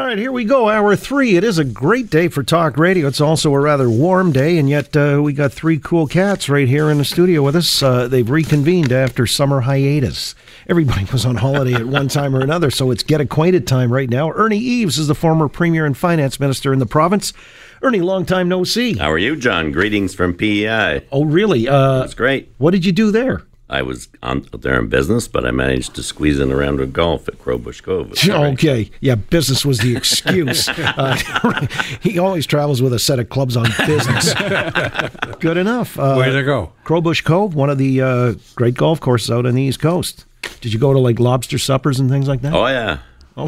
All right, here we go. Hour three. It is a great day for talk radio. It's also a rather warm day, and yet uh, we got three cool cats right here in the studio with us. Uh, they've reconvened after summer hiatus. Everybody was on holiday at one time or another, so it's get acquainted time right now. Ernie Eves is the former premier and finance minister in the province. Ernie, long time no see. How are you, John? Greetings from PEI. Oh, really? Uh, That's great. what did you do there? I was on there in business, but I managed to squeeze in around with golf at Crowbush Cove. It was great. Okay, yeah, business was the excuse. uh, he always travels with a set of clubs on business. Good enough. Uh, Way to go. Crowbush Cove, one of the uh, great golf courses out on the East Coast. Did you go to like lobster suppers and things like that? Oh yeah. Oh,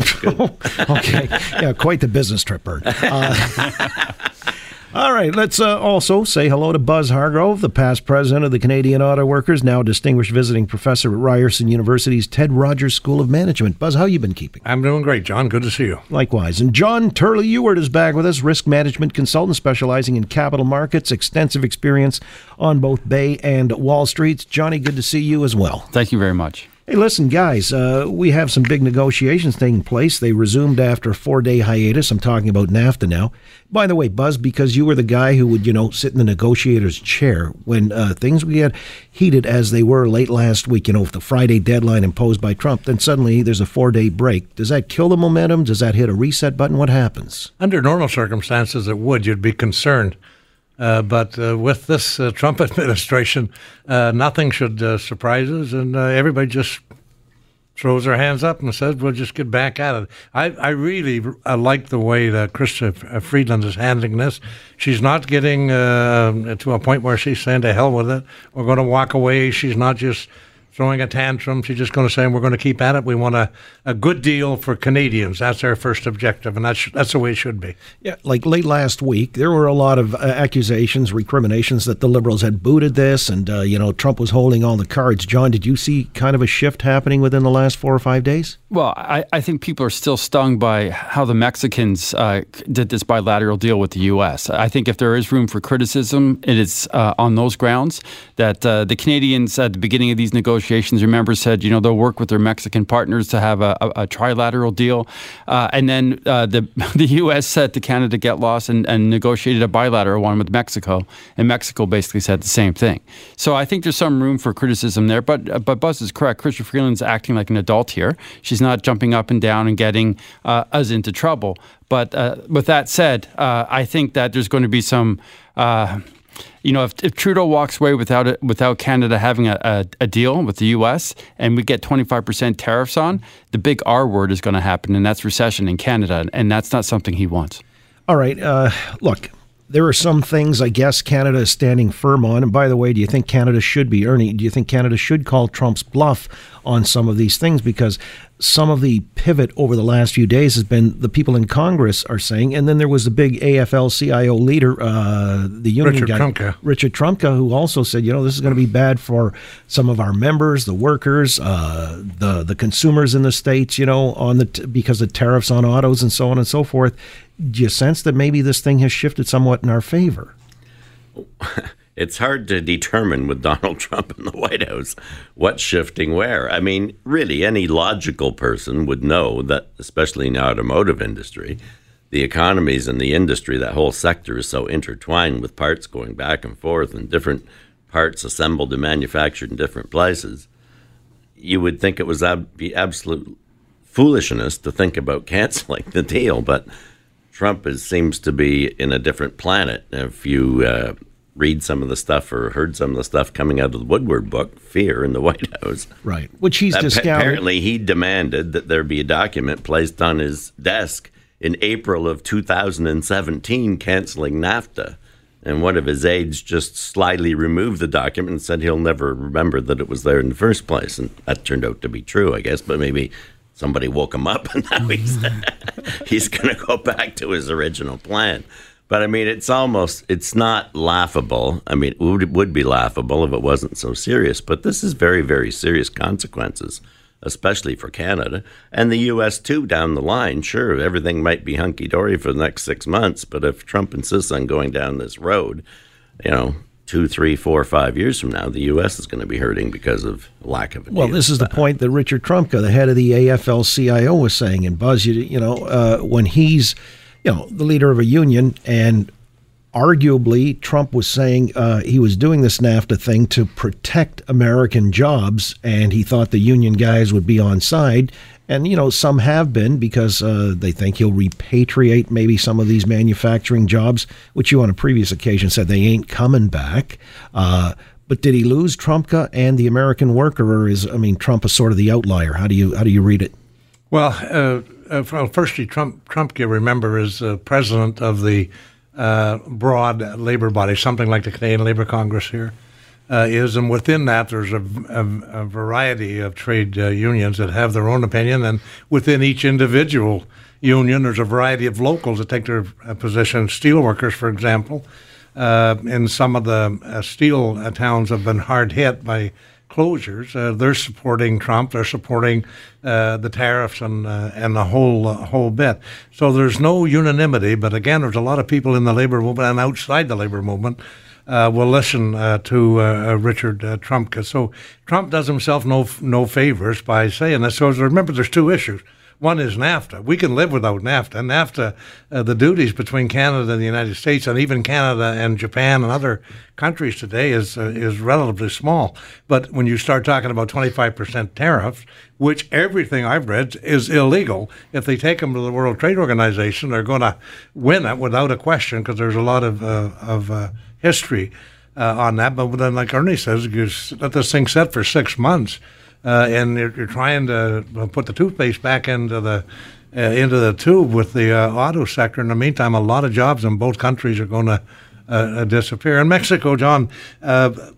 okay. Yeah, quite the business trip, Bert. Uh, all right, let's uh, also say hello to Buzz Hargrove, the past president of the Canadian Auto Workers, now distinguished visiting professor at Ryerson University's Ted Rogers School of Management. Buzz, how you been keeping? I'm doing great, John. Good to see you. Likewise. And John Turley Ewart is back with us, risk management consultant specializing in capital markets, extensive experience on both Bay and Wall Streets. Johnny, good to see you as well. Thank you very much. Hey, listen, guys, uh, we have some big negotiations taking place. They resumed after a four day hiatus. I'm talking about NAFTA now. By the way, Buzz, because you were the guy who would, you know, sit in the negotiator's chair when uh, things get heated as they were late last week, you know, with the Friday deadline imposed by Trump, then suddenly there's a four day break. Does that kill the momentum? Does that hit a reset button? What happens? Under normal circumstances, it would. You'd be concerned. Uh, but uh, with this uh, Trump administration, uh, nothing should uh, surprise us, and uh, everybody just throws their hands up and says, "We'll just get back at it." I, I really uh, like the way that Chrystia Freeland is handling this. She's not getting to a point where she's saying, "To hell with it, we're going to walk away." She's not just throwing a tantrum. She's just going to say, "We're going to keep at it. We want a, a good deal for Canadians. That's our first objective, and that's that's the way it should be." Yeah, like late last week, there were a lot of uh, accusations, recriminations that the Liberals had booted this, and uh, you know Trump was holding all the cards. John, did you see kind of a shift happening within the last four or five days? Well, I, I think people are still stung by how the Mexicans uh, did this bilateral deal with the U.S. I think if there is room for criticism, it is uh, on those grounds that uh, the Canadians at the beginning of these negotiations, remember, said you know they'll work with their Mexican partners to have a, a, a trilateral deal, uh, and then uh, the the U.S. said to Canada get lost and, and negotiated a bilateral one with Mexico, and Mexico basically said the same thing. So I think there's some room for criticism there, but but Buzz is correct. Chrystia Freeland's acting like an adult here. She's not jumping up and down and getting uh, us into trouble. But uh, with that said, uh, I think that there's going to be some. You know, if, if Trudeau walks away without it, without Canada having a, a, a deal with the U.S. and we get 25% tariffs on, the big R word is going to happen, and that's recession in Canada, and that's not something he wants. All right, uh, look, there are some things I guess Canada is standing firm on. And by the way, do you think Canada should be, Ernie, do you think Canada should call Trump's bluff on some of these things? Because some of the pivot over the last few days has been the people in Congress are saying, and then there was the big AFL CIO leader, uh, the union Richard guy, Trumka. Richard Trumka, who also said, you know, this is going to be bad for some of our members, the workers, uh, the the consumers in the states, you know, on the t- because of tariffs on autos and so on and so forth. Do you sense that maybe this thing has shifted somewhat in our favor? It's hard to determine with Donald Trump in the White House what's shifting where. I mean, really, any logical person would know that, especially in the automotive industry, the economies and the industry, that whole sector is so intertwined with parts going back and forth and different parts assembled and manufactured in different places. You would think it was ab- be absolute foolishness to think about canceling the deal, but Trump is, seems to be in a different planet. If you uh, read some of the stuff or heard some of the stuff coming out of the Woodward book, Fear in the White House, Right. Which he's discounted. Apparently, he demanded that there be a document placed on his desk in April of 2017 canceling NAFTA. And one of his aides just slyly removed the document and said he'll never remember that it was there in the first place. And that turned out to be true, I guess, but maybe somebody woke him up and now he's, he's going to go back to his original plan. But I mean, it's almost, it's not laughable. I mean, it would, would be laughable if it wasn't so serious, but this is very, very serious consequences, especially for Canada and the U.S. too down the line. Sure, everything might be hunky dory for the next six months, but if Trump insists on going down this road, you know, two, three, four, five years from now, the U.S. is going to be hurting because of lack of Well, this is the point that Richard Trumka, the head of the AFL-CIO, was saying. And Buzz, you, you know, uh, when he's, you know, the leader of a union, and arguably Trump was saying uh, he was doing this NAFTA thing to protect American jobs, and he thought the union guys would be on side. And you know, some have been because uh, they think he'll repatriate maybe some of these manufacturing jobs, which you on a previous occasion said they ain't coming back. Uh, but did he lose Trumka and the American worker, or is I mean Trump is sort of the outlier? How do you how do you read it? Well, uh, well firstly, Trump, Trump, you remember, is uh, president of the uh, broad labor body, something like the Canadian Labor Congress here uh, is, and within that, there's a, a, a variety of trade uh, unions that have their own opinion, and within each individual union, there's a variety of locals that take their uh, position. Steelworkers, for example, in some of the steel towns have been hard hit by closures. Uh, they're supporting Trump. They're supporting uh, the tariffs and uh, and the whole uh, whole bit. So there's no unanimity. But again, there's a lot of people in the labor movement and outside the labor movement. Uh, will listen uh, to Richard Trumka. So Trump does himself no no favors by saying this. So remember, there's two issues. One is NAFTA. We can live without NAFTA. NAFTA, uh, the duties between Canada and the United States, and even Canada and Japan and other countries today, is uh, is relatively small. But when you start talking about 25% tariffs, which everything I've read is illegal, if they take them to the World Trade Organization, they're going to win it without a question because there's a lot of uh, of uh, history uh, on that. But then, like Ernie says, you let this thing set for six months uh, and you're, you're, trying to put the toothpaste back into the uh, into the tube with the uh, auto sector. In the meantime, a lot of jobs in both countries are going to uh, disappear. In Mexico, John, uh, the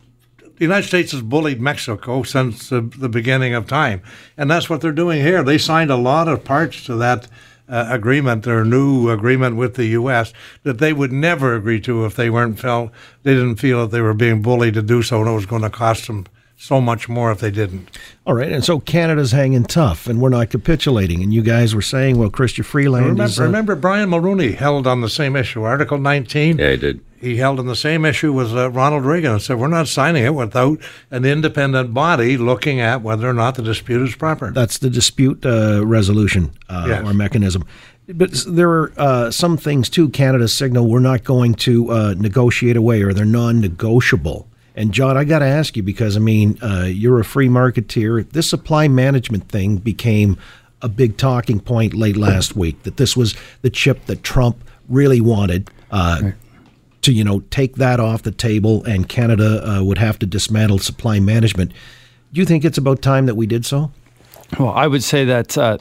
United States has bullied Mexico since the, the, beginning of time, and that's what they're doing here. They signed a lot of parts to that. Uh, agreement, their new agreement with the U.S., that they would never agree to if they weren't felt they didn't feel that they were being bullied to do so, and it was going to cost them so much more if they didn't. All right, and so Canada's hanging tough, and we're not capitulating. And you guys were saying, well, Chrystia Freeland. Remember, is, uh, remember Brian Mulroney held on the same issue, Article 19. Yeah, he did. He held on the same issue with uh, Ronald Reagan and said, we're not signing it without an independent body looking at whether or not the dispute is proper. That's the dispute uh, resolution uh, Yes. or mechanism. But there are uh, some things too. Canada signal we're not going to uh, negotiate away, or they're non-negotiable. And John, I got to ask you because I mean, uh, you're a free marketeer. This supply management thing became a big talking point late last week. That this was the chip that Trump really wanted. Uh, To you know take that off the table, and Canada uh, would have to dismantle supply management. Do you think it's about time that we did so? Well, I would say that uh,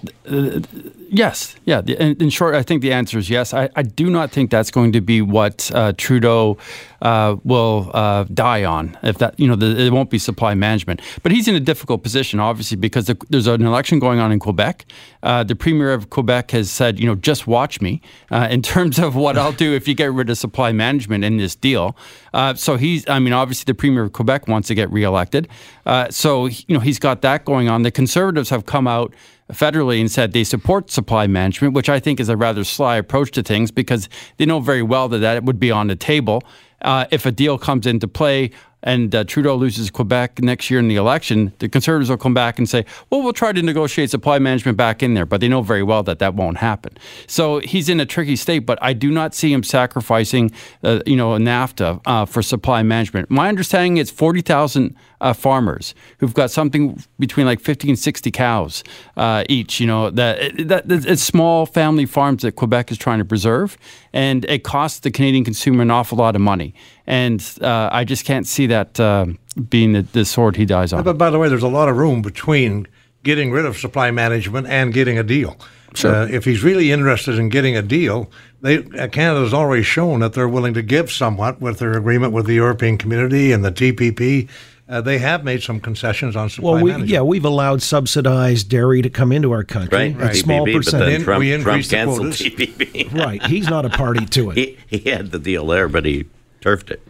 yes, yeah. In, in short, I think the answer is yes. I, I do not think that's going to be what uh, Trudeau uh, will uh, die on. If that, you know, the, it won't be supply management. But he's in a difficult position, obviously, because the, there's an election going on in Quebec. Uh, the premier of Quebec has said, you know, just watch me uh, in terms of what I'll do if you get rid of supply management in this deal. Uh, so he's, I mean, obviously, the premier of Quebec wants to get reelected. So you know, he's got that going on. The Conservatives have come out federally and said they support supply management, which I think is a rather sly approach to things because they know very well that that would be on the table uh, if a deal comes into play. And uh, Trudeau loses Quebec next year in the election, the Conservatives will come back and say, "Well, we'll try to negotiate supply management back in there," but they know very well that that won't happen. So he's in a tricky state. But I do not see him sacrificing, uh, you know, NAFTA uh, for supply management. My understanding is forty thousand uh, farmers who've got something between like 50 and 60 cows uh, each. You know, that, that it's small family farms that Quebec is trying to preserve, and it costs the Canadian consumer an awful lot of money. And uh, I just can't see that uh, being the, the sword he dies on. But by the way, there's a lot of room between getting rid of supply management and getting a deal. Sure. Uh, if he's really interested in getting a deal, they, uh, Canada's already shown that they're willing to give somewhat with their agreement with the European Community and the TPP. Uh, they have made some concessions on supply Well, we, management. yeah, we've allowed subsidized dairy to come into our country Right, at small TPP, but then. Trump, We Trump increased the canceled quotas. TPP. right, he's not a party to it. he, he had the deal there, but he turfed it.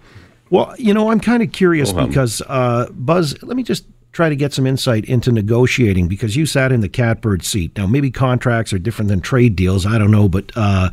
Well, you know, I'm kind of curious ahead. because uh, Buzz, let me just try to get some insight into negotiating because you sat in the catbird seat. Now, maybe contracts are different than trade deals. I don't know, but uh,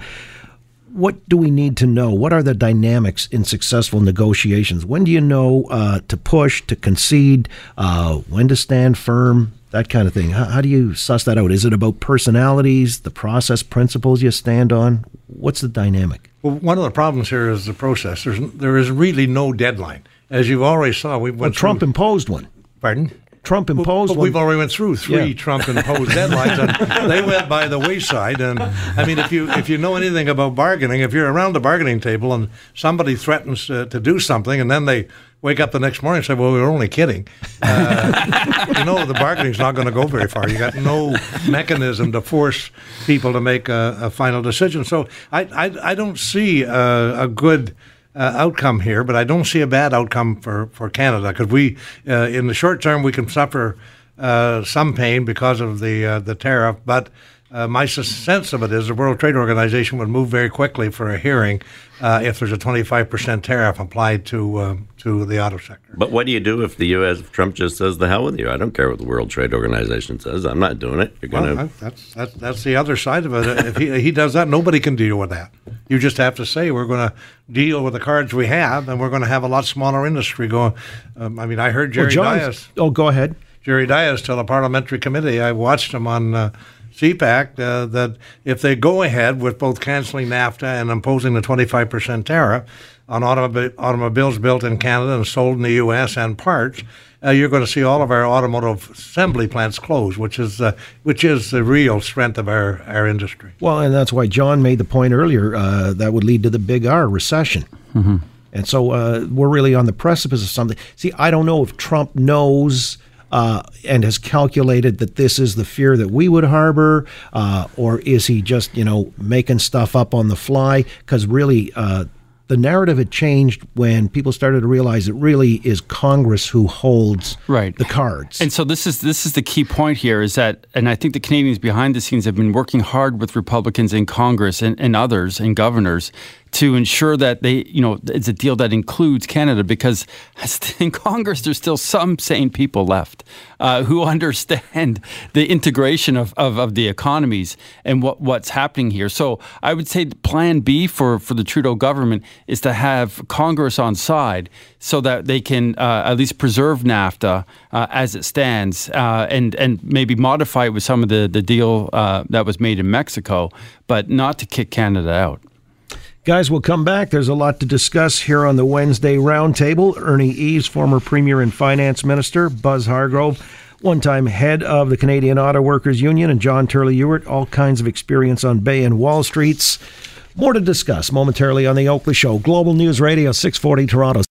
what do we need to know? What are the dynamics in successful negotiations? When do you know uh, to push, to concede, uh, when to stand firm, that kind of thing? How, how, do you suss that out? Is it about personalities, the process principles you stand on? What's the dynamic? Well, one of the problems here is the process. There's, there is really no deadline. As you've already saw, we went well, Trump through, imposed one. Pardon? Trump imposed. But, but we've already went through three yeah. Trump imposed deadlines, and they went by the wayside. And I mean, if you if you know anything about bargaining, if you're around the bargaining table and somebody threatens uh, to do something, and then they wake up the next morning and say, "Well, we were only kidding," uh, you know, the bargaining's not going to go very far. You got no mechanism to force people to make a, a final decision. So I I, I don't see a, a good uh, outcome here, but I don't see a bad outcome for, for Canada because we, uh, in the short term, we can suffer uh, some pain because of the uh, the tariff. But uh, my sense of it is the World Trade Organization would move very quickly for a hearing uh, if there's a 25% tariff applied to to the auto sector. But what do you do if the U.S. If Trump just says the hell with you? I don't care what the World Trade Organization says. I'm not doing it. You're gonna. Well, that's, that's that's the other side of it. if he he does that, nobody can deal with that. You just have to say we're going to deal with the cards we have, and we're going to have a lot smaller industry going. Um, I mean, I heard Jerry well, Dias. Oh, go ahead. Jerry Dias tell a parliamentary committee. I watched him on. Uh, CPAC uh, that if they go ahead with both canceling NAFTA and imposing the 25% tariff, on automob- automobiles built in Canada and sold in the U.S. and parts, uh, you're going to see all of our automotive assembly plants close, which is uh, which is the real strength of our, our industry. Well, and that's why John made the point earlier uh, that would lead to the big R recession. Mm-hmm. And so uh, we're really on the precipice of something. See, I don't know if Trump knows. Uh, and has calculated that this is the fear that we would harbor, uh, or is he just, you know, making stuff up on the fly? Because really, uh, the narrative had changed when people started to realize it really is Congress who holds right. the cards. And so this is this is the key point here is that, and I think the Canadians behind the scenes have been working hard with Republicans in Congress and, and others and governors to ensure that they, you know, it's a deal that includes Canada because in Congress there's still some sane people left uh, who understand the integration of, of, of, the economies and what, what's happening here. So I would say plan B for, for the Trudeau government is to have Congress on side so that they can uh, at least preserve NAFTA uh, as it stands uh, and, and maybe modify it with some of the, the deal uh, that was made in Mexico, but not to kick Canada out. Guys, we'll come back. There's a lot to discuss here on the Wednesday Roundtable. Ernie Eves, former Premier and Finance Minister, Buzz Hargrove, one time head of the Canadian Auto Workers Union, and John Turley Ewart, all kinds of experience on Bay and Wall Streets. More to discuss momentarily on The Oakley Show, Global News Radio 640 Toronto.